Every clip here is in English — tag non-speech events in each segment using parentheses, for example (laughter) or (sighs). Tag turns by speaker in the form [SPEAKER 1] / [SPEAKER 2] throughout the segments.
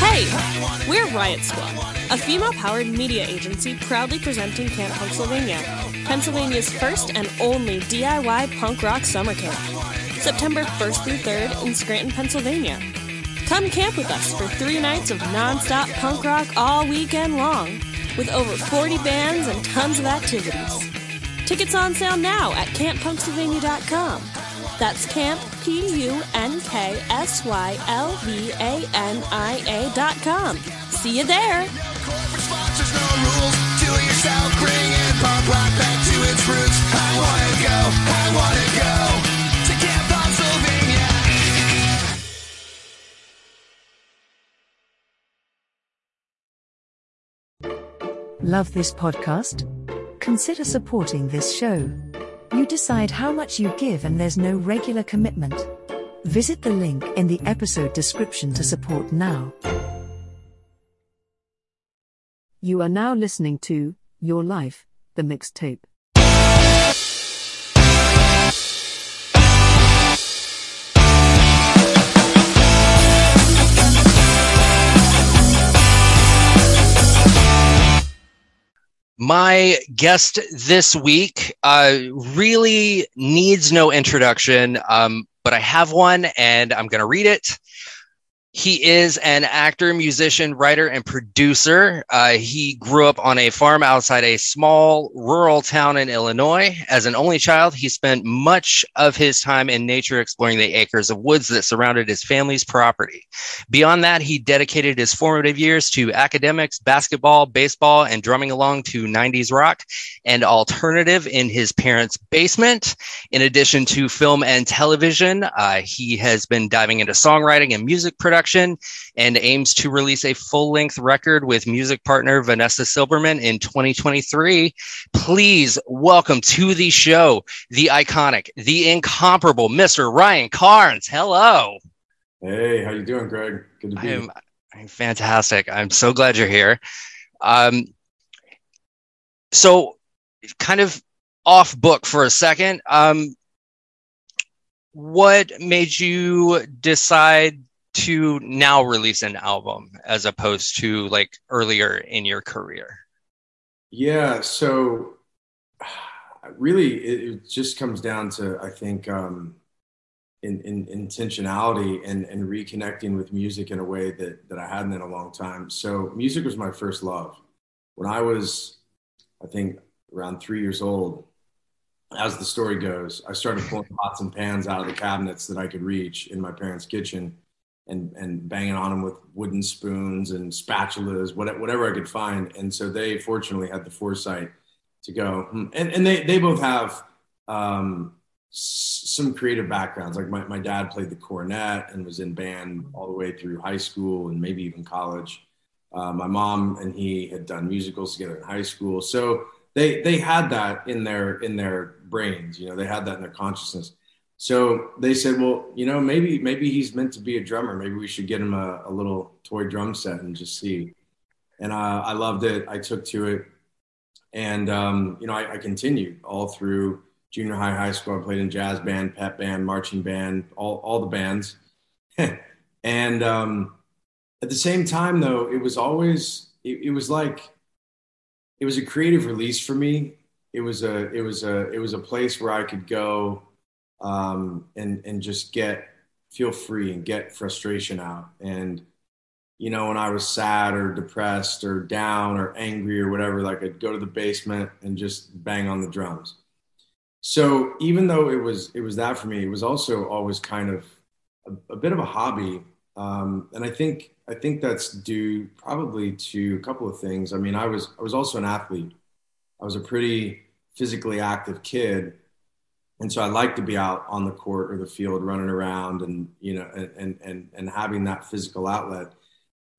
[SPEAKER 1] Hey, we're Riot Squad, a female powered media agency proudly presenting Camp Punksylvania, Pennsylvania's first and only DIY punk rock summer camp. September 1st through 3rd in Scranton, Pennsylvania. Come camp with us for three nights of non-stop punk rock all weekend long, with over 40 bands and tons of activities. Tickets on sale now at camppunksylvania.com. That's camp, P-U-N-K-S-Y-L-V-A-N-I-A dot com. See you there!
[SPEAKER 2] Corporate sponsors, no rules. Do it yourself, bringing punk rock back to its roots. I wanna go, I wanna go to Camp Punksylvania.
[SPEAKER 3] Love this podcast? Consider supporting this show. You decide how much you give, and there's no regular commitment. Visit the link in the episode description to support now. You are now listening to Your Life, the mixtape.
[SPEAKER 4] My guest this week uh, really needs no introduction, um, but I have one and I'm going to read it. He is an actor, musician, writer, and producer. Uh, he grew up on a farm outside a small rural town in Illinois. As an only child, he spent much of his time in nature exploring the acres of woods that surrounded his family's property. Beyond that, he dedicated his formative years to academics, basketball, baseball, and drumming along to 90s rock and alternative in his parents' basement. In addition to film and television, uh, he has been diving into songwriting and music production and aims to release a full length record with music partner Vanessa Silberman in 2023. Please welcome to the show the iconic, the incomparable Mr. Ryan Carnes. Hello.
[SPEAKER 5] Hey, how you doing, Greg? Good to be
[SPEAKER 4] here. I'm fantastic. I'm so glad you're here. Um, so, kind of off book for a second. Um, what made you decide to now release an album as opposed to like earlier in your career?
[SPEAKER 5] Yeah, so really, it, it just comes down to I think um, in, in intentionality and and reconnecting with music in a way that that I hadn't in a long time. So music was my first love. When I was, I think, around three years old, as the story goes, I started pulling pots and pans out of the cabinets that I could reach in my parents' kitchen and, and banging on them with wooden spoons and spatulas, whatever, I could find. And so they fortunately had the foresight to go. "Hmm." And, and they, they both have um, some creative backgrounds. Like my, my dad played the cornet and was in band all the way through high school and maybe even college. Uh, my mom and he had done musicals together in high school. So they, they had that in their, in their brains, you know, they had that in their consciousness. So they said, well, you know, maybe maybe he's meant to be a drummer. Maybe we should get him a, a little toy drum set and just see. And uh, I loved it. I took to it, and um, you know, I, I continued all through junior high, high school. I played in jazz band, pep band, marching band, all all the bands. (laughs) and um, at the same time, though, it was always it, it was like it was a creative release for me. It was a it was a it was a place where I could go um, and and just get feel free and get frustration out. And you know, when I was sad or depressed or down or angry or whatever, like I'd go to the basement and just bang on the drums. So even though it was it was that for me, it was also always kind of a, a bit of a hobby. Um, and I think I think that's due probably to a couple of things. I mean, I was I was also an athlete. I was a pretty physically active kid, and so I like to be out on the court or the field running around and you know and and and having that physical outlet.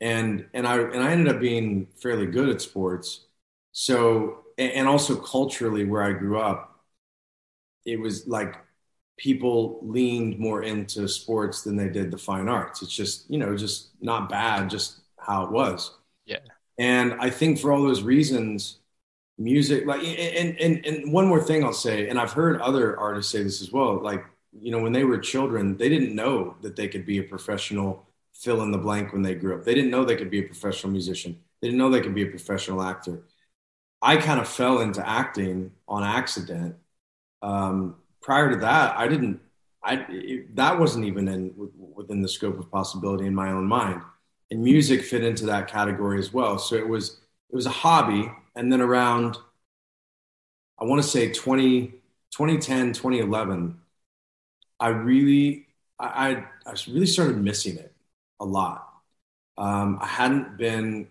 [SPEAKER 5] And and I and I ended up being fairly good at sports. So and also culturally where I grew up it was like people leaned more into sports than they did the fine arts. It's just you know just not bad just how it was.
[SPEAKER 4] Yeah.
[SPEAKER 5] and I think for all those reasons music like and, and and one more thing i'll say and i've heard other artists say this as well like you know when they were children they didn't know that they could be a professional fill in the blank when they grew up. They didn't know they could be a professional musician. They didn't know they could be a professional actor. I kind of fell into acting on accident. Um, prior to that i didn't i it, that wasn't even in within the scope of possibility in my own mind. And music fit into that category as well. So it was it was a hobby and then around i want to say 20, 2010 2011 i really I, I really started missing it a lot. Um, i hadn't been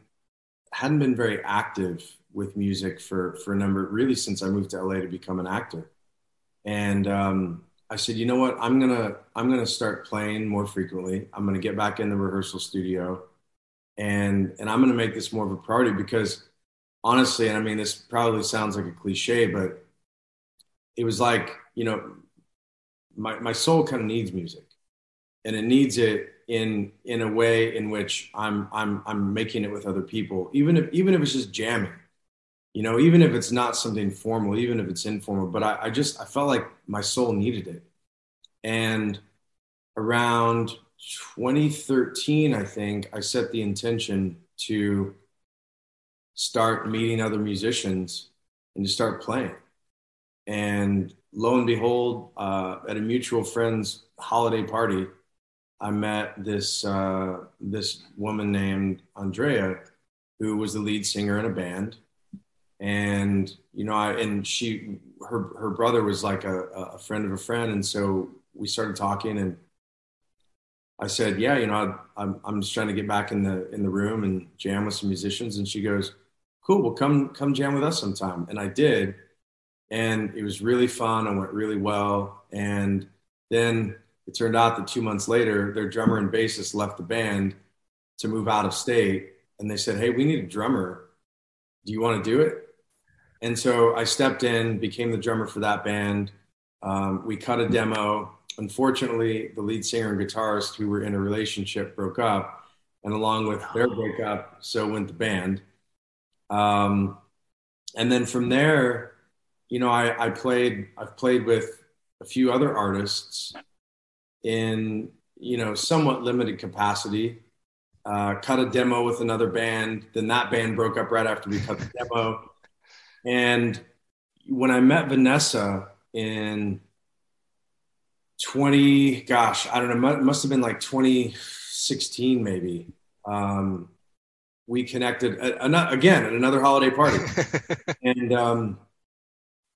[SPEAKER 5] hadn't been very active with music for for a number really since i moved to la to become an actor. And um, i said you know what? I'm gonna i'm gonna start playing more frequently. I'm gonna get back in the rehearsal studio and and i'm gonna make this more of a priority because honestly, and I mean, this probably sounds like a cliche, but it was like, you know, my, my soul kind of needs music and it needs it in, in a way in which I'm, I'm, I'm making it with other people, even if, even if it's just jamming, you know, even if it's not something formal, even if it's informal, but I, I just, I felt like my soul needed it. And around 2013, I think I set the intention to start meeting other musicians and to start playing. And lo and behold, uh, at a mutual friend's holiday party, I met this uh, this woman named Andrea, who was the lead singer in a band, and you know, I and she her her brother was like a, a friend of a friend, and so we started talking, and I said, "Yeah, you know, I, I'm I'm just trying to get back in the in the room and jam with some musicians," and she goes, cool, well, come come jam with us sometime. And I did, and it was really fun and went really well. And then it turned out that two months later, their drummer and bassist left the band to move out of state, and they said, "Hey, we need a drummer. Do you want to do it?" And so I stepped in, became the drummer for that band. Um, we cut a demo. Unfortunately, the lead singer and guitarist who were in a relationship broke up, and along with their breakup, so went the band. Um, and then from there, you know, I, I played, I've played with a few other artists in, you know, somewhat limited capacity. Uh, cut a demo with another band. Then that band broke up right after we cut the demo. And when I met Vanessa in 20, gosh, I don't know, must have been like 2016 maybe. Um, we connected at, again at another holiday party, (laughs) and um,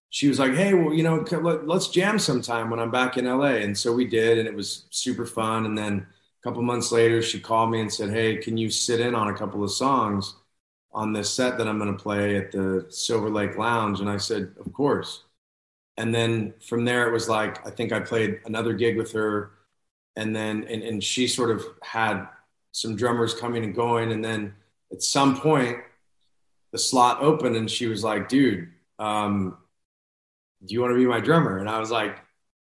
[SPEAKER 5] she was like, "Hey, well, you know, let, us jam sometime when I'm back in LA." And so we did, and it was super fun. And then a couple months later, she called me and said, "Hey, can you sit in on a couple of songs on this set that I'm going to play at the Silver Lake Lounge?" And I said, "Of course." And then from there, it was like I think I played another gig with her, and then and, and she sort of had some drummers coming and going, and then at some point the slot opened and she was like, dude, um, do you want to be my drummer? And I was like,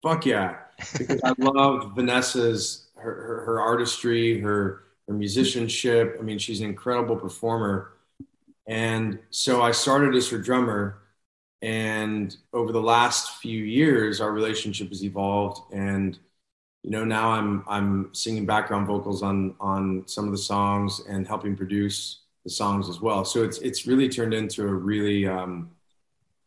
[SPEAKER 5] fuck yeah. Because I love Vanessa's, her, her, her, artistry, her, her musicianship. I mean, she's an incredible performer. And so I started as her drummer. And over the last few years, our relationship has evolved. And you know now i'm i'm singing background vocals on on some of the songs and helping produce the songs as well. So it's it's really turned into a really um,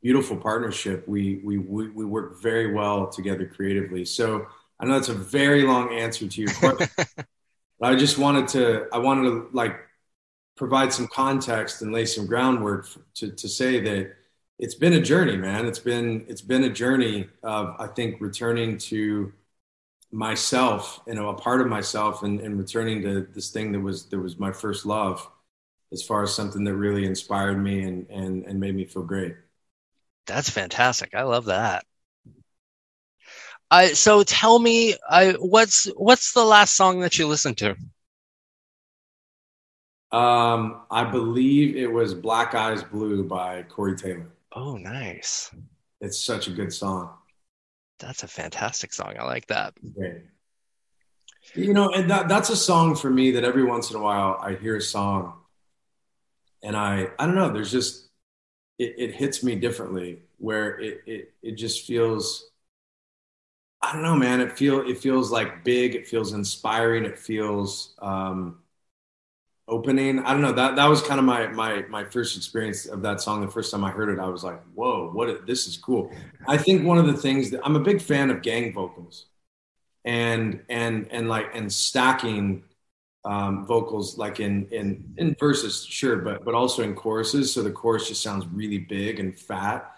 [SPEAKER 5] beautiful partnership. We, we we we work very well together creatively. So i know that's a very long answer to your question (laughs) but i just wanted to i wanted to like provide some context and lay some groundwork to to say that it's been a journey man. It's been it's been a journey of i think returning to myself, you know, a part of myself and, and returning to this thing that was, that was my first love as far as something that really inspired me and, and, and made me feel great.
[SPEAKER 4] That's fantastic. I love that. Uh, so tell me, I, what's what's the last song that you listened to?
[SPEAKER 5] Um, I believe it was Black Eyes Blue by Corey Taylor.
[SPEAKER 4] Oh, nice.
[SPEAKER 5] It's such a good song.
[SPEAKER 4] That's a fantastic song. I like that.
[SPEAKER 5] You know, and that that's a song for me that every once in a while I hear a song and I I don't know, there's just it, it hits me differently where it, it it just feels I don't know, man. It feel it feels like big. It feels inspiring. It feels um, opening. I don't know. That that was kind of my my my first experience of that song. The first time I heard it, I was like, "Whoa, what? This is cool." I think one of the things that I'm a big fan of gang vocals, and and and like and stacking um, vocals like in in in verses, sure, but but also in choruses. So the chorus just sounds really big and fat.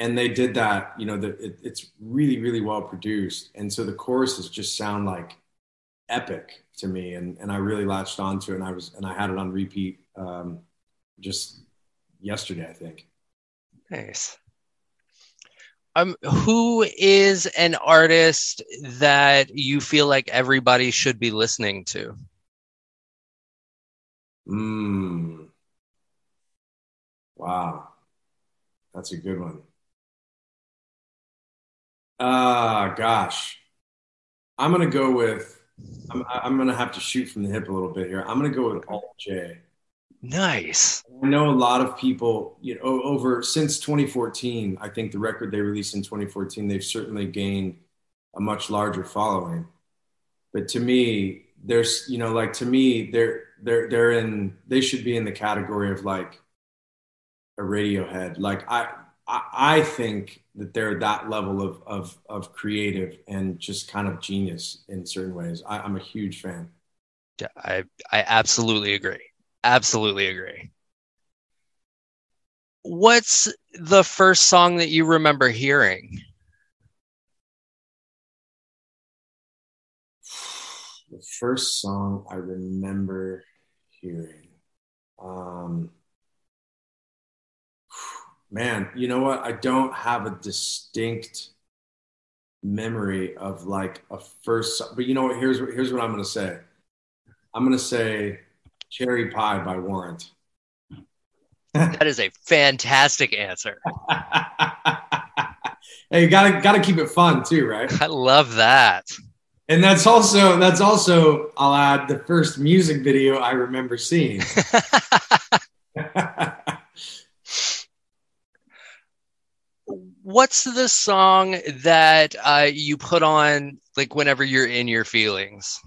[SPEAKER 5] And they did that, you know, that it, it's really, really well produced. And so the choruses just sound like epic to me. And, and I really latched onto it and I was, and I had it on repeat um, just yesterday, I think.
[SPEAKER 4] Nice. Um, who is an artist that you feel like everybody should be listening to?
[SPEAKER 5] Mm. Wow. That's a good one. Ah, uh, gosh. I'm going to go with, I'm, I'm going to have to shoot from the hip a little bit here. I'm going to go with Alt J.
[SPEAKER 4] Nice.
[SPEAKER 5] I know a lot of people, you know, over since 2014, I think the record they released in 2014, they've certainly gained a much larger following. But to me, there's, you know, like to me, they're, they're they're in they should be in the category of like a Radiohead. Like I I, I think that they're that level of of of creative and just kind of genius in certain ways. I, I'm a huge fan.
[SPEAKER 4] Yeah, I I absolutely agree. Absolutely agree. What's the first song that you remember hearing? (sighs)
[SPEAKER 5] The first song I remember hearing. Um, man, you know what? I don't have a distinct memory of like a first, but you know what? Here's here's what I'm gonna say. I'm gonna say "Cherry Pie" by Warrant.
[SPEAKER 4] that is a fantastic answer. (laughs)
[SPEAKER 5] hey, you gotta gotta keep it fun too, right?
[SPEAKER 4] I love that.
[SPEAKER 5] And that's also that's also I'll add the first music video I remember seeing. (laughs)
[SPEAKER 4] What's the song that uh, you put on like whenever you're in your feelings?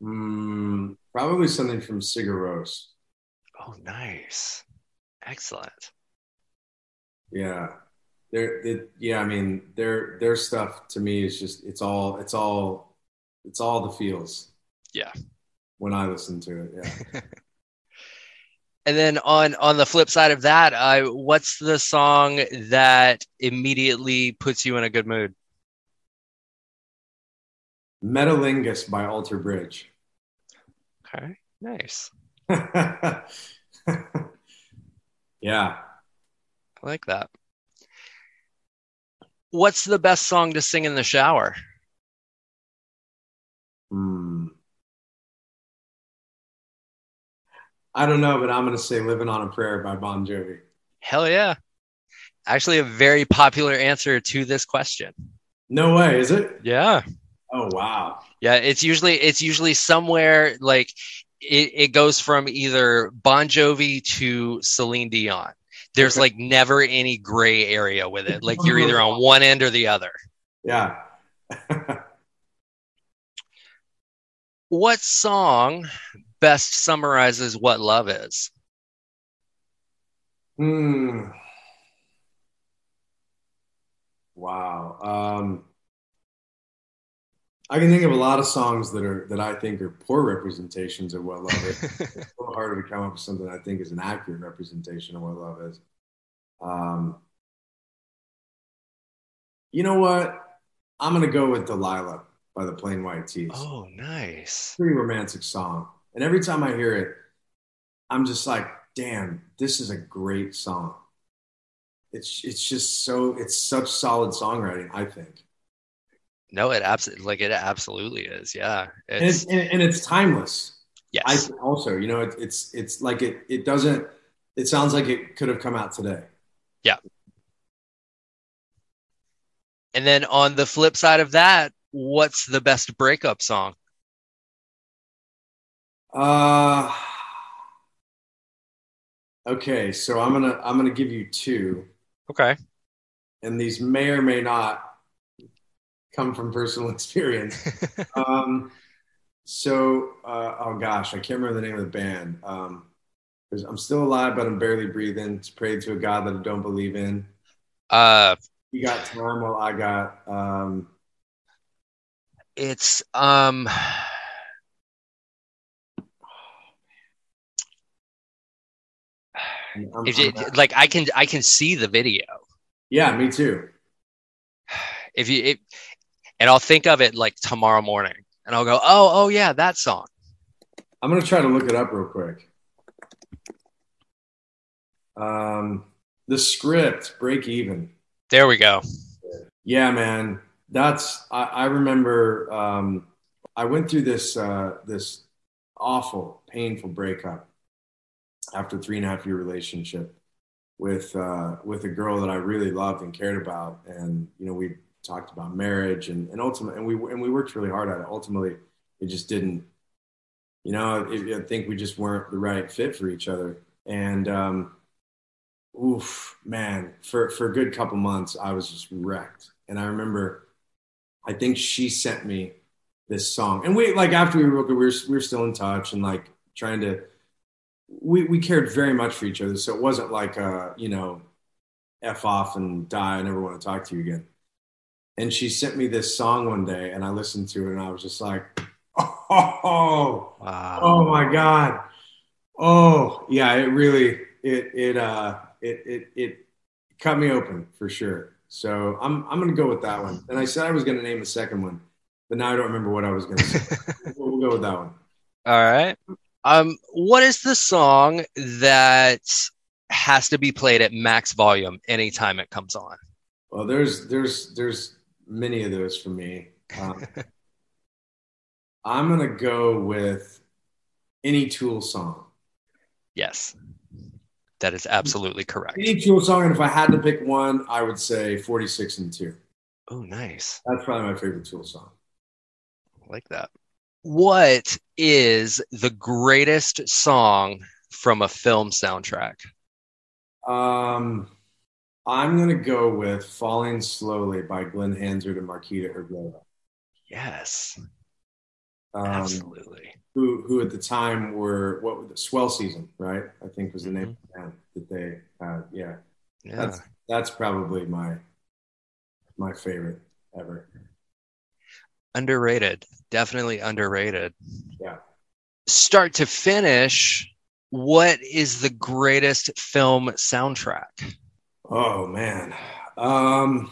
[SPEAKER 5] Mm, probably something from Sigur Rós.
[SPEAKER 4] Oh, nice, excellent.
[SPEAKER 5] Yeah, they're, yeah, I mean, their their stuff to me is just it's all it's all it's all the feels.
[SPEAKER 4] Yeah.
[SPEAKER 5] When I listen to it, yeah. (laughs)
[SPEAKER 4] and then on on the flip side of that, uh, what's the song that immediately puts you in a good mood?
[SPEAKER 5] Metalingus by Alter Bridge.
[SPEAKER 4] Okay, nice. (laughs)
[SPEAKER 5] yeah.
[SPEAKER 4] I like that what's the best song to sing in the shower?
[SPEAKER 5] I don't know, but I'm going to say Living on a Prayer by Bon Jovi.
[SPEAKER 4] Hell yeah. Actually, a very popular answer to this question.
[SPEAKER 5] No way, is it?
[SPEAKER 4] Yeah.
[SPEAKER 5] Oh, wow.
[SPEAKER 4] Yeah, it's usually it's usually somewhere like it, it goes from either Bon Jovi to Celine Dion there's like never any gray area with it. Like you're either on (laughs) one end or the other.
[SPEAKER 5] Yeah. (laughs)
[SPEAKER 4] what song best summarizes what love is?
[SPEAKER 5] Hmm. Wow. Um, I can think of a lot of songs that are that I think are poor representations of what love is. (laughs) it's a little harder to come up with something I think is an accurate representation of what love is. Um, you know what? I'm gonna go with Delilah by the Plain White T's.
[SPEAKER 4] Oh, nice.
[SPEAKER 5] Pretty romantic song. And every time I hear it, I'm just like, damn, this is a great song. It's it's just so it's such solid songwriting, I think.
[SPEAKER 4] No, it absolutely like it absolutely is. Yeah,
[SPEAKER 5] it's, and it's, and, it's timeless.
[SPEAKER 4] Yes.
[SPEAKER 5] I also, you know, it, it's it's like it it doesn't. It sounds like it could have come out today.
[SPEAKER 4] Yeah. And then on the flip side of that, what's the best breakup song?
[SPEAKER 5] Uh Okay, so I'm gonna I'm gonna give you two,
[SPEAKER 4] Okay.
[SPEAKER 5] and these may or may not come from personal (laughs) experience. (laughs) um, so, uh, oh gosh, I can't remember the name of the band. Um, 'cause I'm still alive, but I'm barely breathing. It's prayed to a God that I don't believe in.
[SPEAKER 4] uh,
[SPEAKER 5] You got time while I got. Um,
[SPEAKER 4] it's um,
[SPEAKER 5] I'm-
[SPEAKER 4] if
[SPEAKER 5] I'm-
[SPEAKER 4] like I can I can see the video.
[SPEAKER 5] yeah, me too.
[SPEAKER 4] If you it, and I'll think of it like tomorrow morning, and I'll go, oh oh yeah, that song.
[SPEAKER 5] I'm gonna try to look it up real quick. Um, the script, break even.
[SPEAKER 4] There we go.
[SPEAKER 5] Yeah, man. That's I, I remember um, I went through this uh, this awful, painful breakup after three and a half year relationship with uh, with a girl that I really loved and cared about, and you know we talked about marriage and and ultimately and we and we worked really hard at it. Ultimately, it just didn't. You know, I think we just weren't the right fit for each other, and um, oof, man, for for a good couple months, I was just wrecked. And I remember, I think she sent me this song, and we like after we broke up, we were we were still in touch and like trying to. We we cared very much for each other, so it wasn't like a you know, f off and die. I never want to talk to you again. And she sent me this song one day, and I listened to it, and I was just like, (laughs) oh,
[SPEAKER 4] Wow.
[SPEAKER 5] Oh my God. Oh yeah, it really it it uh it it it cut me open for sure. So I'm I'm gonna go with that one. And I said I was gonna name a second one, but now I don't remember what I was gonna say. we'll, (laughs) we'll go with that one.
[SPEAKER 4] All right. Um, what is the song that has to be played at max volume anytime it comes on?
[SPEAKER 5] Well, there's there's there's many of those for me. Um, (laughs) I'm gonna go with any Tool song.
[SPEAKER 4] Yes, that is absolutely correct.
[SPEAKER 5] Any Tool song, and if I had to pick one, I would say 46 and 2.
[SPEAKER 4] Oh, nice.
[SPEAKER 5] That's probably my favorite Tool song.
[SPEAKER 4] I like that. What is the greatest song from a film soundtrack?
[SPEAKER 5] Um, I'm gonna go with "Falling Slowly" by Glen Hansard and Markéta Irglová,
[SPEAKER 4] Yes,
[SPEAKER 5] um,
[SPEAKER 4] absolutely.
[SPEAKER 5] who who at the time were what was it, Swell Season, right? I think was the name of the that they had. Yeah,
[SPEAKER 4] Yeah.
[SPEAKER 5] that's that's probably my my favorite ever.
[SPEAKER 4] Underrated. Definitely underrated.
[SPEAKER 5] Yeah.
[SPEAKER 4] Start to finish, what is the greatest film soundtrack?
[SPEAKER 5] Oh man, um,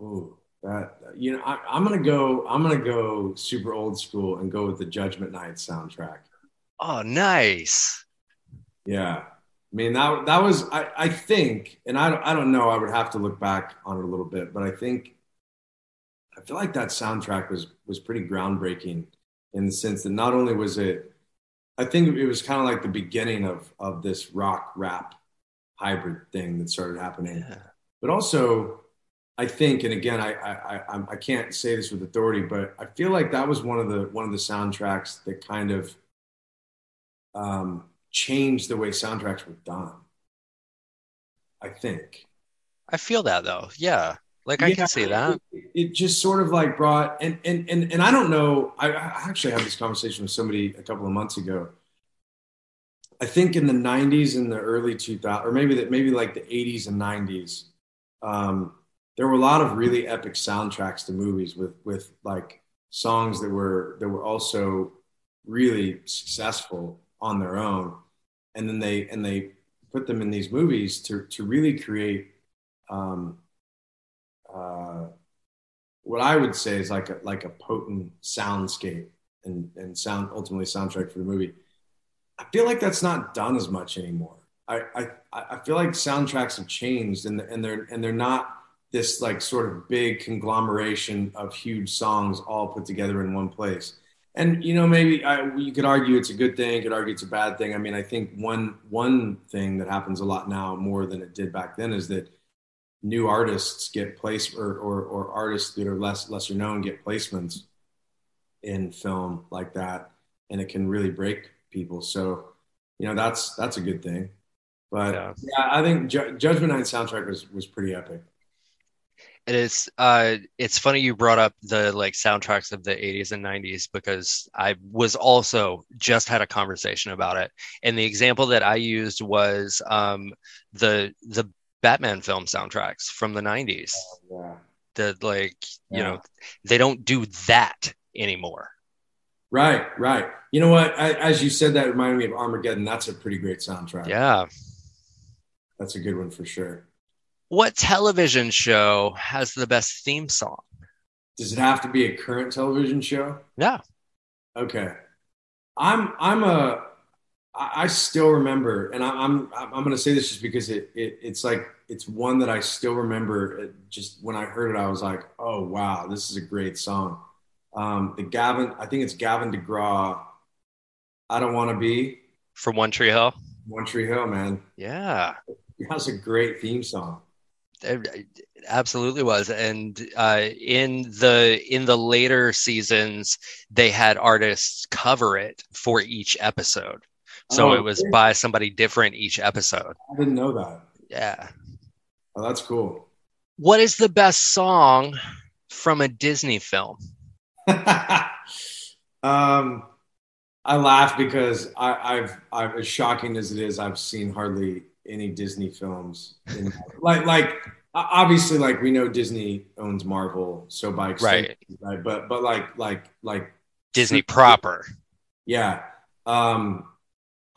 [SPEAKER 5] ooh, that you know I, I'm gonna go. I'm gonna go super old school and go with the Judgment Night soundtrack.
[SPEAKER 4] Oh, nice.
[SPEAKER 5] Yeah. I mean that that was I, I think and I don't, I don't know I would have to look back on it a little bit but I think I feel like that soundtrack was was pretty groundbreaking in the sense that not only was it I think it was kind of like the beginning of of this rock rap hybrid thing that started happening
[SPEAKER 4] Yeah.
[SPEAKER 5] but also I think, and again, I, I I I can't say this with authority, but I feel like that was one of the one of the soundtracks that kind of um, changed the way soundtracks were done. I think.
[SPEAKER 4] I feel that though. Yeah. Like I
[SPEAKER 5] Yeah,
[SPEAKER 4] can see that.
[SPEAKER 5] It, it just sort of like brought and and and and I don't know. I, I actually had this conversation with somebody a couple of months ago. I think in the '90s and the early 2000s, or maybe that maybe like the '80s and '90s, um, there were a lot of really epic soundtracks to movies with with like songs that were that were also really successful on their own, and then they and they put them in these movies to to really create. Um, uh, what I would say is like a like a potent soundscape and and sound ultimately soundtrack for the movie. I feel like that's not done as much anymore. I I, I feel like soundtracks have changed and and they're and they're not this like sort of big conglomeration of huge songs all put together in one place. And you know maybe I, you could argue it's a good thing, you could argue it's a bad thing. I mean I think one one thing that happens a lot now more than it did back then is that new artists get placed or, or, or artists that are less lesser known get placements in film like that and it can really break people so you know that's that's a good thing But
[SPEAKER 4] Yeah.
[SPEAKER 5] yeah, I think Ju- Judgment Night soundtrack was was pretty epic.
[SPEAKER 4] It is uh it's funny you brought up the like soundtracks of the 80s and 90s because I was also just had a conversation about it. And the example that I used was um the the Batman film soundtracks from the 90s.
[SPEAKER 5] Yeah.
[SPEAKER 4] That like, you know, they don't do that anymore.
[SPEAKER 5] Right, right. You know what? I, as you said, that reminded me of Armageddon. That's a pretty great soundtrack.
[SPEAKER 4] Yeah.
[SPEAKER 5] That's a good one for sure.
[SPEAKER 4] What television show has the best theme song?
[SPEAKER 5] Does it have to be a current television show?
[SPEAKER 4] Yeah.
[SPEAKER 5] Okay. I'm I'm a I I still remember, and I- I'm I'm I'm gonna say this just because it, it it's like it's one that I still remember. It just when I heard it, I was like, oh wow, this is a great song. Um, the Gavin, I think it's Gavin DeGraw. I don't want to be
[SPEAKER 4] From One Tree Hill?
[SPEAKER 5] One Tree Hill, man.
[SPEAKER 4] Yeah.
[SPEAKER 5] that was a great theme song.
[SPEAKER 4] It it absolutely was and uh, in the in the later seasons they had artists cover it for each episode so
[SPEAKER 5] Oh,
[SPEAKER 4] it was
[SPEAKER 5] really?
[SPEAKER 4] by somebody different each episode
[SPEAKER 5] I didn't know that.
[SPEAKER 4] yeah
[SPEAKER 5] Oh, that's cool.
[SPEAKER 4] what is the best song from a disney film (laughs)
[SPEAKER 5] um, I laugh because I, I've, I've, as shocking as it is, I've seen hardly any Disney films. In, (laughs) like, like obviously, like we know Disney owns Marvel, so by extension, right? But, but like, like, like
[SPEAKER 4] disney proper
[SPEAKER 5] yeah. Um,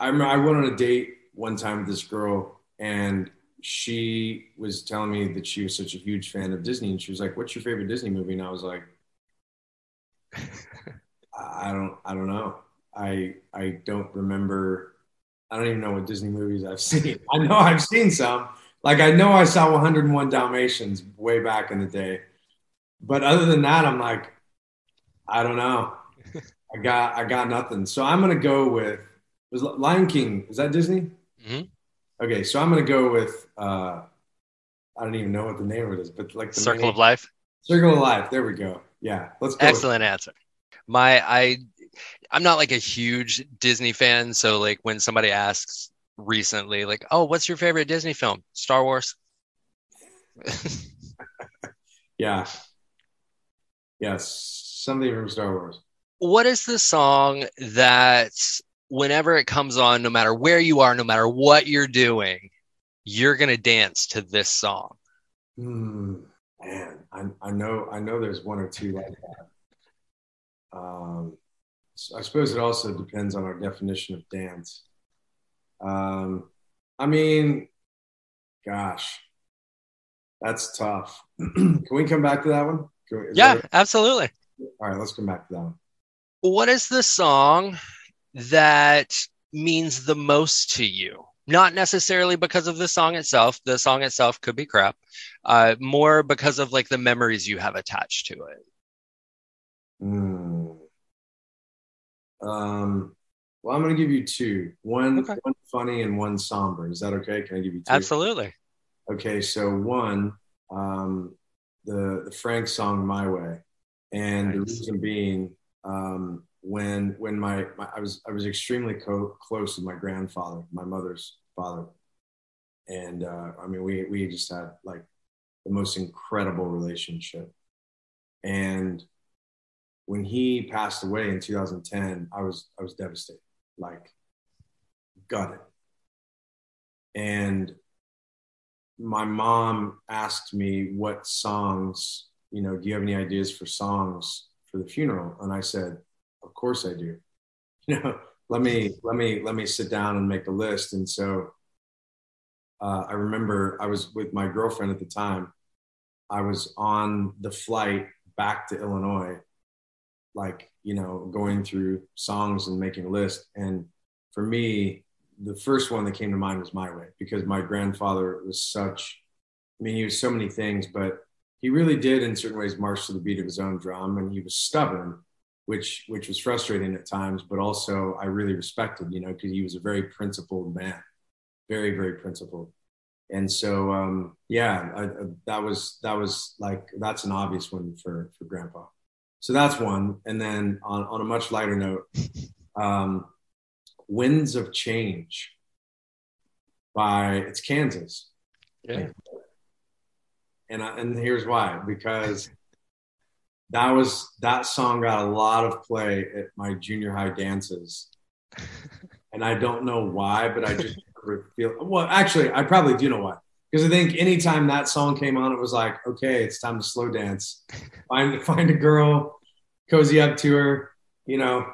[SPEAKER 5] I remember I went on a date one time with this girl, and she was telling me that she was such a huge fan of Disney, and she was like, "What's your favorite Disney movie?" And I was like, "I (laughs) I don't, I don't know. I, I don't remember. I don't even know what Disney movies I've (laughs) seen. I know I've seen some. Like I know I saw 101 Dalmatians way back in the day, but other than that, I'm like, I don't know. (laughs) I got I got nothing. So I'm gonna go with was Lion King. Is that Disney?
[SPEAKER 4] Mhm.
[SPEAKER 5] Okay, so I'm gonna go with uh I don't even know what the name of it is, but like the
[SPEAKER 4] circle
[SPEAKER 5] main-
[SPEAKER 4] of life
[SPEAKER 5] Circle of Life. There we go. Yeah, let's go.
[SPEAKER 4] excellent answer my i i'm not like a huge disney fan so like when somebody asks recently like oh what's your favorite disney film star wars (laughs)
[SPEAKER 5] Yeah. Yes, something from Star Wars.
[SPEAKER 4] what is the song that whenever it comes on no matter where you are no matter what you're doing you're gonna dance to this song
[SPEAKER 5] Hmm. Man, I, I know I know there's one or two like that. Um, so I suppose it also depends on our definition of dance. Um, I mean, gosh, that's tough. (clears throat) Can we come back to that one? We-
[SPEAKER 4] yeah
[SPEAKER 5] that-
[SPEAKER 4] absolutely
[SPEAKER 5] all right, let's come back to that one.
[SPEAKER 4] what is the song that means the most to you not necessarily because of the song itself the song itself could be crap uh, more because of like the memories you have attached to it
[SPEAKER 5] Hmm. Um, well, I'm going to give you two. One,
[SPEAKER 4] Okay.
[SPEAKER 5] one funny and one somber. Is that okay? Can I give you two?
[SPEAKER 4] absolutely
[SPEAKER 5] Okay, so one, um, the the Frank song "My Way," and the reason being, um, when when my, my I was I was extremely co- close with my grandfather, my mother's father, and uh, I mean we we just had like the most incredible relationship, and when he passed away in 2010, I was I was devastated, like gutted, and my mom asked me what songs, you know, do you have any ideas for songs for the funeral? And I said, of course I do. (laughs) You know, let me let me let me sit down and make a list. And so uh, I remember I was with my girlfriend at the time. I was on the flight back to Illinois, like you know, going through songs and making a list. And for me, the first one that came to mind was My Way because my grandfather was such, I mean, he was so many things, but he really did in certain ways march to the beat of his own drum and he was stubborn, which, which was frustrating at times, but also I really respected, you know, because he was a very principled man, very, very principled. And so, um, yeah, I, I, that was, that was like, that's an obvious one for, for grandpa. So that's one. And then on, on a much lighter note, (laughs) um, Winds of Change by it's Kansas.
[SPEAKER 4] Yeah.
[SPEAKER 5] And I, and here's why because that was that song got a lot of play at my junior high dances. (laughs) and I don't know why, but I just feel well actually I probably do know why. Because I think anytime that song came on, it was like, okay, it's time to slow dance. (laughs) Find find a girl, cozy up to her, you know,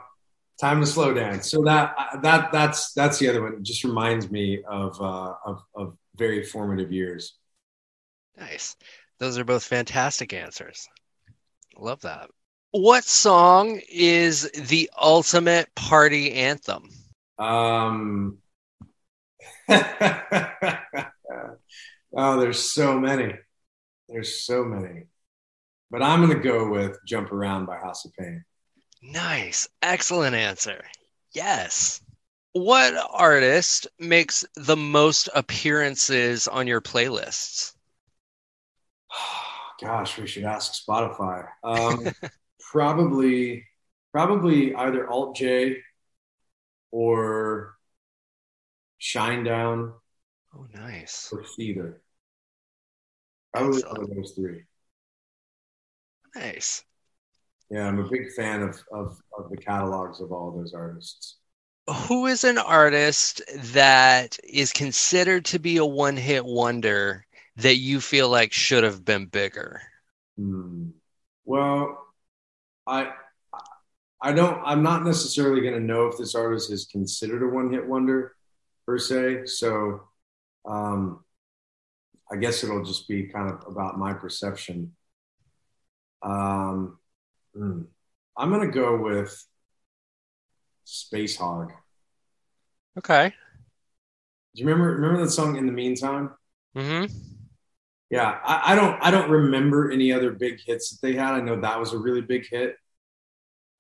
[SPEAKER 5] time to slow dance. So that that that's that's the other one. It just reminds me of uh, of, of very formative years.
[SPEAKER 4] Nice. Those are both fantastic answers. Love that. What song is the ultimate party anthem?
[SPEAKER 5] Um, oh, there's so many. There's so many. But I'm going to go with Jump Around by House of Pain.
[SPEAKER 4] Nice. Excellent answer. Yes. What artist makes the most appearances on your playlists?
[SPEAKER 5] Gosh, we should ask Spotify. Um, (laughs) probably, probably either Alt J or Shinedown.
[SPEAKER 4] Oh, nice.
[SPEAKER 5] or Feeder. Probably
[SPEAKER 4] Excellent.
[SPEAKER 5] one of those three.
[SPEAKER 4] Nice.
[SPEAKER 5] Yeah, I'm a big fan of, of, of the catalogs of all those artists.
[SPEAKER 4] Who is an artist that is considered to be a one hit wonder that you feel like should have been bigger?
[SPEAKER 5] Hmm. Well, I I don't. I'm not necessarily going to know if this artist is considered a one hit wonder per se. So, um, I guess it'll just be kind of about my perception. Um, hmm. I'm going to go with Spacehog.
[SPEAKER 4] Okay.
[SPEAKER 5] Do you remember remember that song? In the meantime,
[SPEAKER 4] Mm-hmm.
[SPEAKER 5] Yeah. I, I don't I don't remember any other big hits that they had. I know that was a really big hit,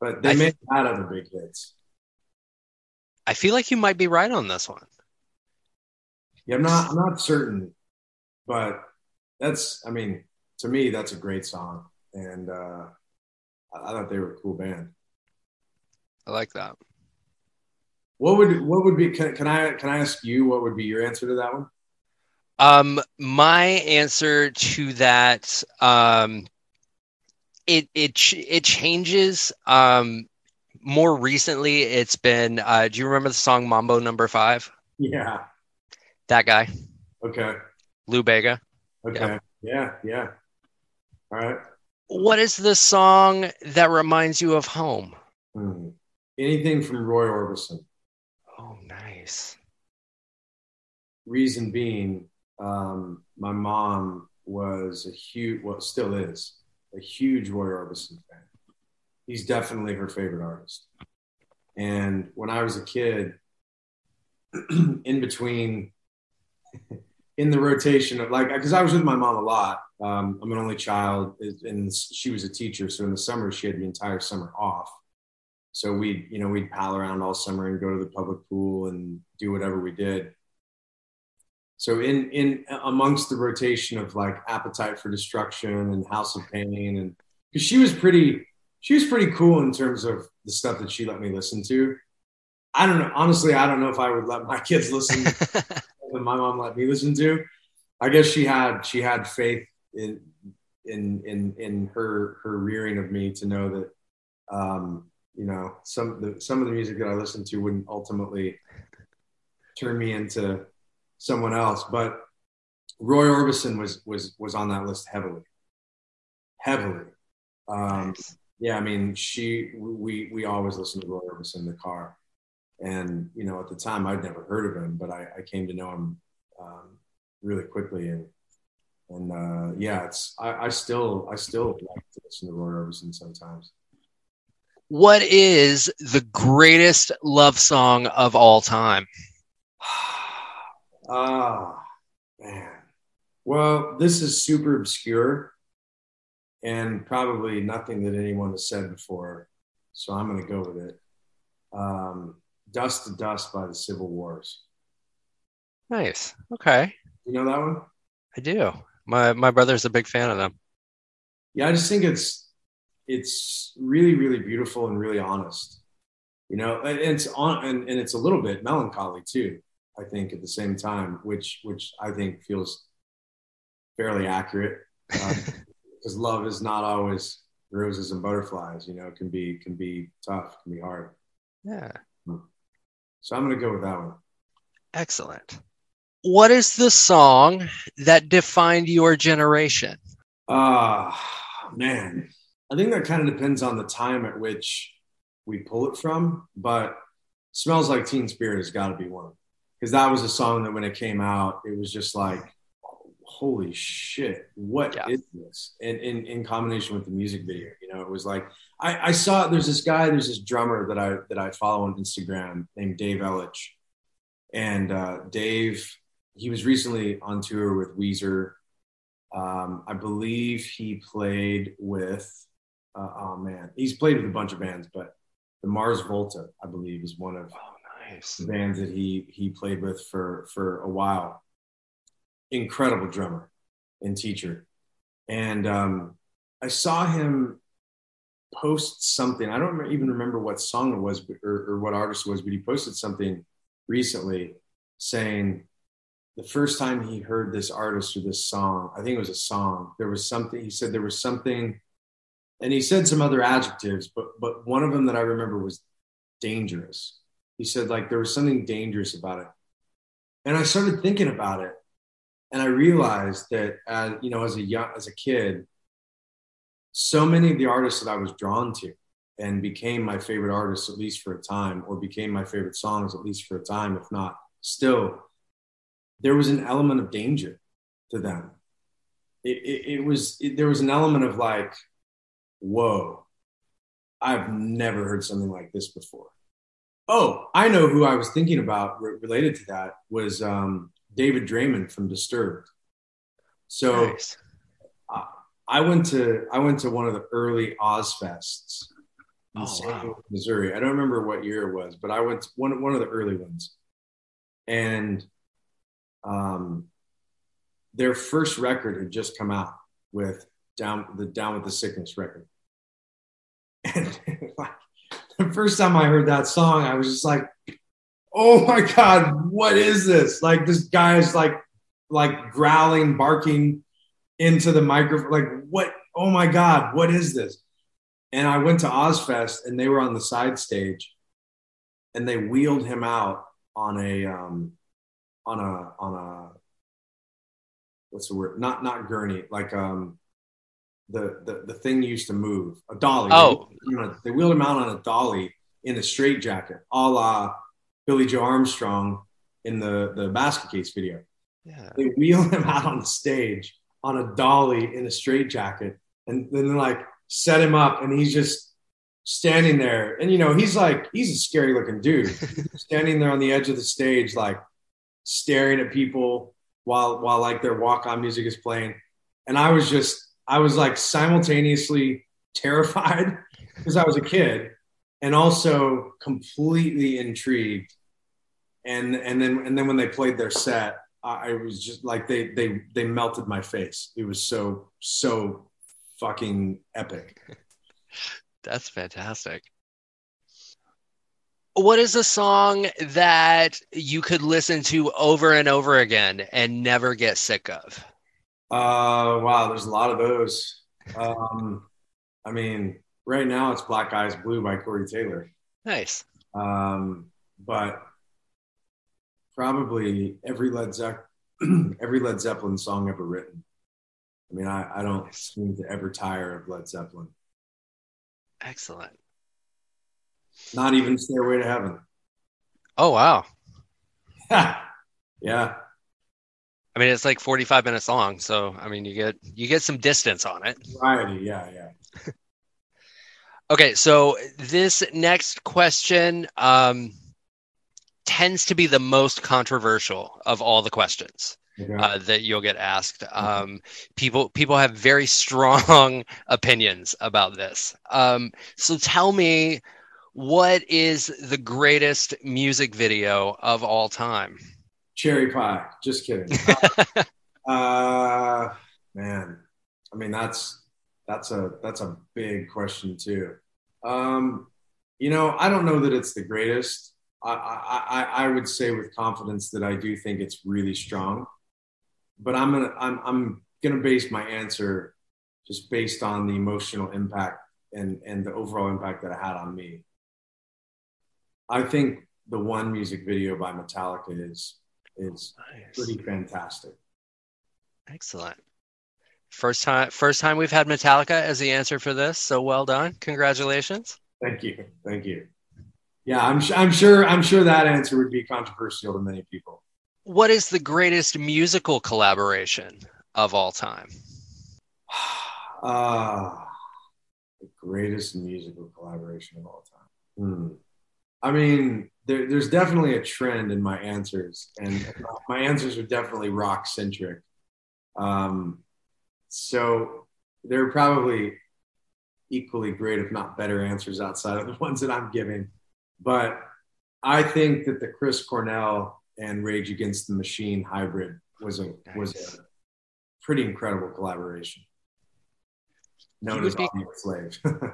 [SPEAKER 5] but they
[SPEAKER 4] I
[SPEAKER 5] have had other big hits.
[SPEAKER 4] I feel like you might be right on this one.
[SPEAKER 5] Yeah, I'm not I'm not certain, but that's I mean, to me that's a great song. And uh I, I thought they were a cool band.
[SPEAKER 4] I like that.
[SPEAKER 5] What would what would be can, can I can I ask you what would be your answer to that one?
[SPEAKER 4] Um, my answer to that, um, it it it changes. Um, more recently, it's been. Uh, do you remember the song Mambo Number Five?
[SPEAKER 5] Yeah.
[SPEAKER 4] That guy,
[SPEAKER 5] Okay.
[SPEAKER 4] Lou Bega.
[SPEAKER 5] Okay. Yeah, yeah. All right.
[SPEAKER 4] What is the song that reminds you of home?
[SPEAKER 5] Hmm. Anything from Roy Orbison.
[SPEAKER 4] Oh, nice.
[SPEAKER 5] Reason being, um, my mom was a huge, well, still is a huge Roy Orbison fan. He's definitely her favorite artist. And when I was a kid, (clears throat) in between, (laughs) in the rotation of like, because I was with my mom a lot. Um, I'm an only child, and she was a teacher, so in the summer she had the entire summer off. So we'd, you know, we'd pal around all summer and go to the public pool and do whatever we did so in in amongst the rotation of like appetite for destruction and house of pain and because she was pretty she was pretty cool in terms of the stuff that she let me listen to. I don't know honestly i don't know if i would let my (laughs) kids listen to (laughs) what my mom let me listen to. I guess she had she had faith in in in in her her rearing of me to know that um you know some the, some of the music that i listened to wouldn't ultimately turn me into someone else. But Roy Orbison was was was on that list heavily, heavily. Um, yeah, I mean, she we we always listened to Roy Orbison in the car, and you know, at the time I'd never heard of him, but I, I came to know him um, really quickly, and and uh, yeah, it's I, I still I still like to listen to Roy Orbison sometimes.
[SPEAKER 4] What is the greatest love song of all time?
[SPEAKER 5] Ah, man. Well, this is super obscure and probably nothing that anyone has said before. So I'm going to go with it. Um, Dust to Dust by the Civil Wars.
[SPEAKER 4] Nice. Okay.
[SPEAKER 5] You know that one?
[SPEAKER 4] I do. My my brother's a big fan of them.
[SPEAKER 5] Yeah, I just think it's it's really really beautiful and really honest. You know, and it's on and, and it's a little bit melancholy too. I think at the same time, which which I think feels fairly accurate. (laughs) Because um, love is not always roses and butterflies. You know, it can be can be tough, can be hard.
[SPEAKER 4] Yeah.
[SPEAKER 5] So I'm gonna go with that one.
[SPEAKER 4] Excellent. What is the song that defined your generation?
[SPEAKER 5] Ah, uh, man. I think that kind of depends on the time at which we pull it from, but Smells Like Teen Spirit has got to be one. Because that was a song that when it came out, it was just like, holy shit, what yeah. is this? And in, in combination with the music video, you know, it was like, I, I saw there's this guy, there's this drummer that I that I follow on Instagram named Dave Elitch. And uh, Dave, he was recently on tour with Weezer. Um, I believe he played with, uh, oh man, he's played with a bunch of bands, but the Mars Volta, I believe, is one of
[SPEAKER 4] oh,
[SPEAKER 5] bands that he he played with for for a while. Incredible drummer and teacher, and um, I saw him post something. I don't even remember what song it was or, or what artist it was, but he posted something recently saying the first time he heard this artist or this song, I think it was a song. There was something he said there was something and he said some other adjectives, but but one of them that I remember was dangerous. He said like there was something dangerous about it, and I started thinking about it, and I realized that uh, you know as a young as a kid, so many of the artists that I was drawn to and became my favorite artists at least for a time, or became my favorite songs at least for a time, if not still, there was an element of danger to them. It, it, it was it, there was an element of like whoa, I've never heard something like this before. Oh, I know who I was thinking about re- related to that was um, David Draiman from Disturbed. So nice. uh, I went to I went to one of the early Ozzfests in oh, wow. Missouri. I don't remember what year it was, but I went to one one of the early ones, and um, their first record had just come out with down the Down with the Sickness record. The first time I heard that song, I was just like, "Oh my god, what is this?" Like this guy is like like growling, barking into the microphone. Like what? Oh my god, what is this? And I went to Ozzfest and they were on the side stage, and they wheeled him out on a um, on a on a what's the word? Not not gurney, like um the, the, the thing used to move, a dolly.
[SPEAKER 4] Oh.
[SPEAKER 5] They, they wheeled him out on a dolly in a straight jacket, a la Billie Joe Armstrong in the, the basket case video.
[SPEAKER 4] Yeah.
[SPEAKER 5] They wheel him out on the stage on a dolly in a straight jacket and then like set him up and he's just standing there. And you know, he's like, he's a scary looking dude (laughs) standing there on the edge of the stage, like staring at people while, while like their walk on music is playing. And I was just, I was like simultaneously terrified (laughs) because I was a kid and also completely intrigued. And and then and then when they played their set, I was just like they they they melted my face. It was so so fucking epic. (laughs)
[SPEAKER 4] That's fantastic. What is a song that you could listen to over and over again and never get sick of?
[SPEAKER 5] Uh, wow, there's a lot of those. Um, I mean, right now it's Black Eyes Blue by Corey Taylor.
[SPEAKER 4] Nice.
[SPEAKER 5] Um, but probably every Led Zeppelin, (clears throat) every Led Zeppelin song ever written. I mean, I, I don't seem to ever tire of Led Zeppelin.
[SPEAKER 4] Excellent.
[SPEAKER 5] Not even Stairway to Heaven.
[SPEAKER 4] Oh wow. (laughs)
[SPEAKER 5] yeah.
[SPEAKER 4] I mean, it's like 45 minutes long, so I mean, you get you get some distance on it.
[SPEAKER 5] Variety, yeah, yeah. (laughs)
[SPEAKER 4] okay, so this next question um, tends to be the most controversial of all the questions. Okay. Uh, that you'll get asked. Um, people people have very strong (laughs) opinions about this. Um, so tell me, what is the greatest music video of all time?
[SPEAKER 5] Cherry pie. Just kidding. (laughs) uh, man, I mean that's that's a that's a big question too. Um, you know, I don't know that it's the greatest. I, I, I would say with confidence that I do think it's really strong. But I'm gonna I'm I'm gonna base my answer just based on the emotional impact and and the overall impact that it had on me. I think the one music video by Metallica is is
[SPEAKER 4] Nice.
[SPEAKER 5] pretty fantastic.
[SPEAKER 4] Excellent. First time, first time we've had Metallica as the answer for this. So well done. Congratulations.
[SPEAKER 5] Thank you, thank you. Yeah, I'm I'm sure I'm sure that answer would be controversial to many people.
[SPEAKER 4] What is the greatest musical collaboration of all time? (sighs)
[SPEAKER 5] Ah, the greatest musical collaboration of all time. Hmm. I mean, there, there's definitely a trend in my answers, and my answers are definitely rock centric. Um, so they're probably equally great, if not better, answers outside of the (laughs) ones that I'm giving. But I think that the Chris Cornell and Rage Against the Machine hybrid was a was a pretty incredible collaboration. Known
[SPEAKER 4] You
[SPEAKER 5] as
[SPEAKER 4] would be-
[SPEAKER 5] Slave. (laughs)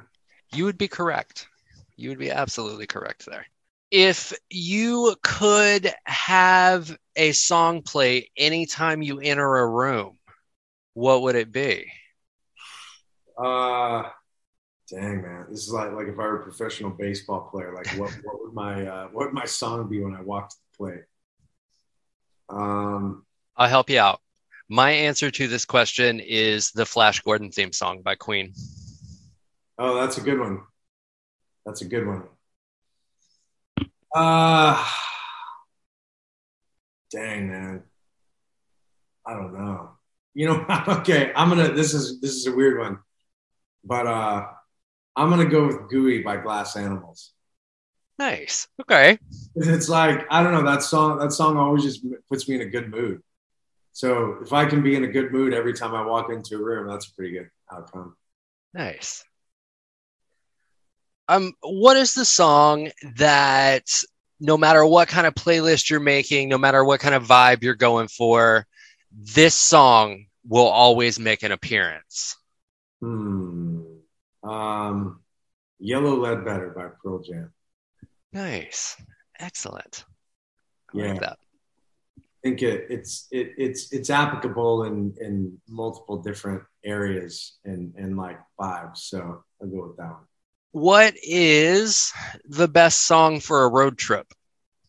[SPEAKER 4] You would be correct. You would be absolutely correct there. If you could have a song play anytime you enter a room, what would it be?
[SPEAKER 5] uh, dang man, this is like like if I were a professional baseball player, like what (laughs) what would my uh, what would my song be when I walked to the plate? Um,
[SPEAKER 4] I'll help you out. My answer to this question is the Flash Gordon theme song by Queen.
[SPEAKER 5] oh, that's a good one. That's a good one. Uh, dang man, I don't know. You know, (laughs) okay, I'm gonna. This is this is a weird one, but uh, I'm gonna go with "Gooey" by Glass Animals.
[SPEAKER 4] Nice. Okay. (laughs)
[SPEAKER 5] It's like I don't know that song. That song always just puts me in a good mood. So if I can be in a good mood every time I walk into a room, that's a pretty good outcome.
[SPEAKER 4] Nice. Um, what is the song that no matter what kind of playlist you're making, no matter what kind of vibe you're going for, this song will always make an appearance?
[SPEAKER 5] Hmm. Um, Yellow Ledbetter by Pearl Jam.
[SPEAKER 4] Nice. Excellent. I
[SPEAKER 5] Yeah.
[SPEAKER 4] like that.
[SPEAKER 5] I think it, it's it, it's it's applicable in in multiple different areas and and like vibes. So I'll go with that one.
[SPEAKER 4] What is the best song for a road trip?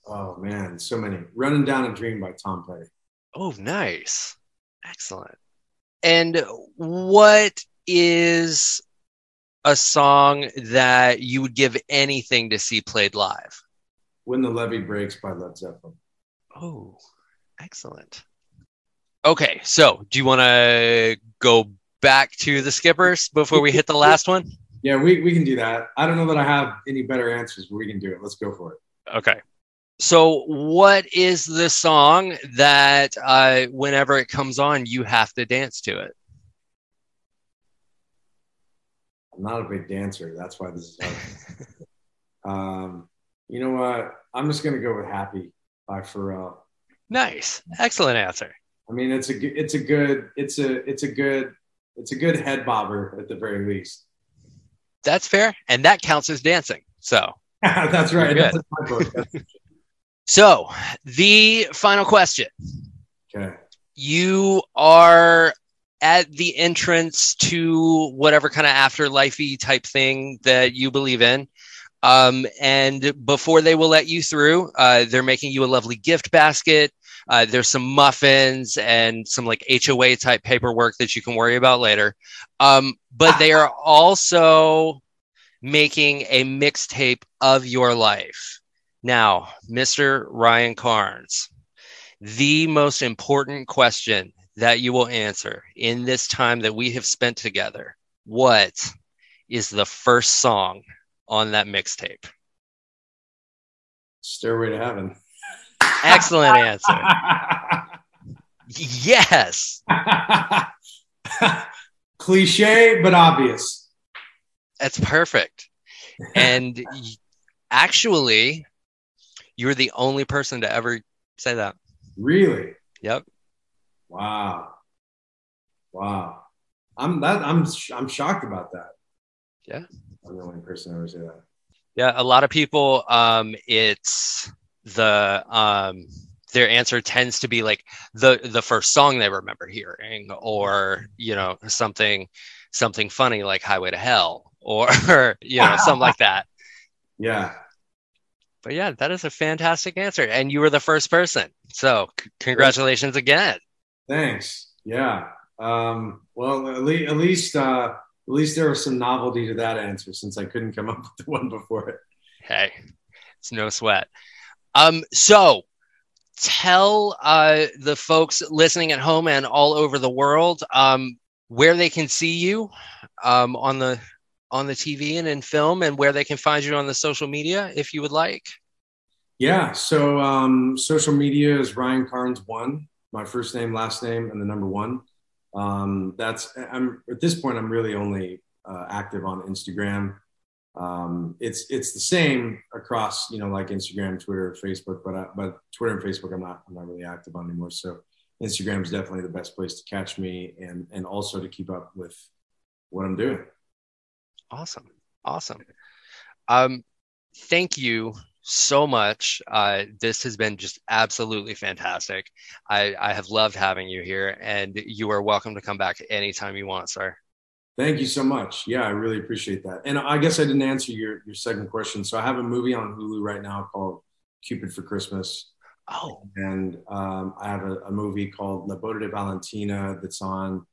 [SPEAKER 5] Oh man, so many. Running Down a Dream by Tom Petty.
[SPEAKER 4] Oh, nice. Excellent. And what is a song that you would give anything to see played live?
[SPEAKER 5] When the Levee Breaks by Led Zeppelin.
[SPEAKER 4] Oh, excellent. Okay, so do you want to go back to the skippers before we hit the last one?
[SPEAKER 5] Yeah, we, we can do that. I don't know that I have any better answers, but we can do it. Let's go for it.
[SPEAKER 4] Okay. So, what is the song that uh, whenever it comes on, you have to dance to it?
[SPEAKER 5] I'm not a big dancer. That's why this is (laughs) hard. um, you know what? I'm just gonna go with "Happy" by Pharrell.
[SPEAKER 4] Nice, excellent answer.
[SPEAKER 5] I mean, it's a it's a good it's a it's a good it's a good head bobber at the very least.
[SPEAKER 4] That's fair, and that counts as dancing. So, (laughs)
[SPEAKER 5] That's right. That's (laughs)
[SPEAKER 4] so the final question:
[SPEAKER 5] okay.
[SPEAKER 4] You are at the entrance to whatever kind of afterlifey type thing that you believe in. Um, and before they will let you through, uh, they're making you a lovely gift basket. Uh, there's some muffins and some like HOA type paperwork that you can worry about later. Um, but they are also making a mixtape of your life. Now, Mr. Ryan Carnes, the most important question that you will answer in this time that we have spent together. What is the first song on that mixtape?
[SPEAKER 5] Stairway to Heaven.
[SPEAKER 4] Excellent (laughs) answer. Yes. (laughs)
[SPEAKER 5] Cliche, but obvious.
[SPEAKER 4] That's perfect. And (laughs) actually, you're the only person to ever say that.
[SPEAKER 5] Really?
[SPEAKER 4] Yep.
[SPEAKER 5] Wow. Wow. I'm that I'm I'm shocked about that.
[SPEAKER 4] Yeah.
[SPEAKER 5] I'm the only person to ever say that.
[SPEAKER 4] Yeah, a lot of people, um, it's the um, their answer tends to be like the the first song they remember hearing, or you know something something funny like Highway to Hell, or (laughs) you know something like that. (laughs)
[SPEAKER 5] Yeah.
[SPEAKER 4] But yeah, that is a fantastic answer, and you were the first person. So c- congratulations again.
[SPEAKER 5] Thanks. Yeah. Um, well, at least, at least, uh, at least there was some novelty to that answer since I couldn't come up (laughs) with the one before it.
[SPEAKER 4] Hey, it's no sweat. Um, so tell uh, the folks listening at home and all over the world um, where they can see you um, on the on the TV and in film, and where they can find you on the social media, if you would like.
[SPEAKER 5] Yeah. So um, social media is Ryan Carnes one, my first name, last name, and the number one. Um, that's I'm at this point. I'm really only uh, active on Instagram. Um, it's it's the same across you know like Instagram, Twitter, Facebook, but I, but Twitter and Facebook I'm not I'm not really active on anymore. So Instagram is definitely the best place to catch me and and also to keep up with what I'm doing.
[SPEAKER 4] Awesome, awesome. Um, thank you so much. Uh, this has been just absolutely fantastic. I, I have loved having you here, and you are welcome to come back anytime you want, sir.
[SPEAKER 5] Thank you so much. Yeah, I really appreciate that. And I guess I didn't answer your your second question. So I have a movie on Hulu right now called Cupid for Christmas.
[SPEAKER 4] Oh,
[SPEAKER 5] and um, I have a, a, movie called La Boda de Valentina that's on.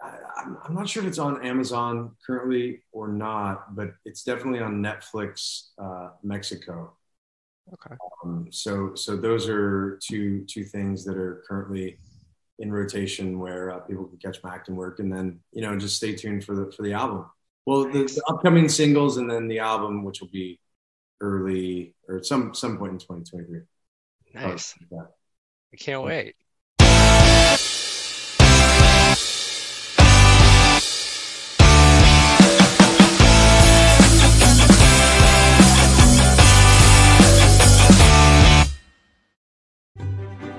[SPEAKER 5] I, I'm, I'm not sure if it's on Amazon currently or not, but it's definitely on Netflix uh, Mexico.
[SPEAKER 4] Okay.
[SPEAKER 5] Um, so so those are two two things that are currently in rotation where uh, people can catch my acting work, and then you know just stay tuned for the for the album. Well, the, the upcoming singles, and then the album, which will be early or some some point in 2023.
[SPEAKER 4] Nice. I can't wait.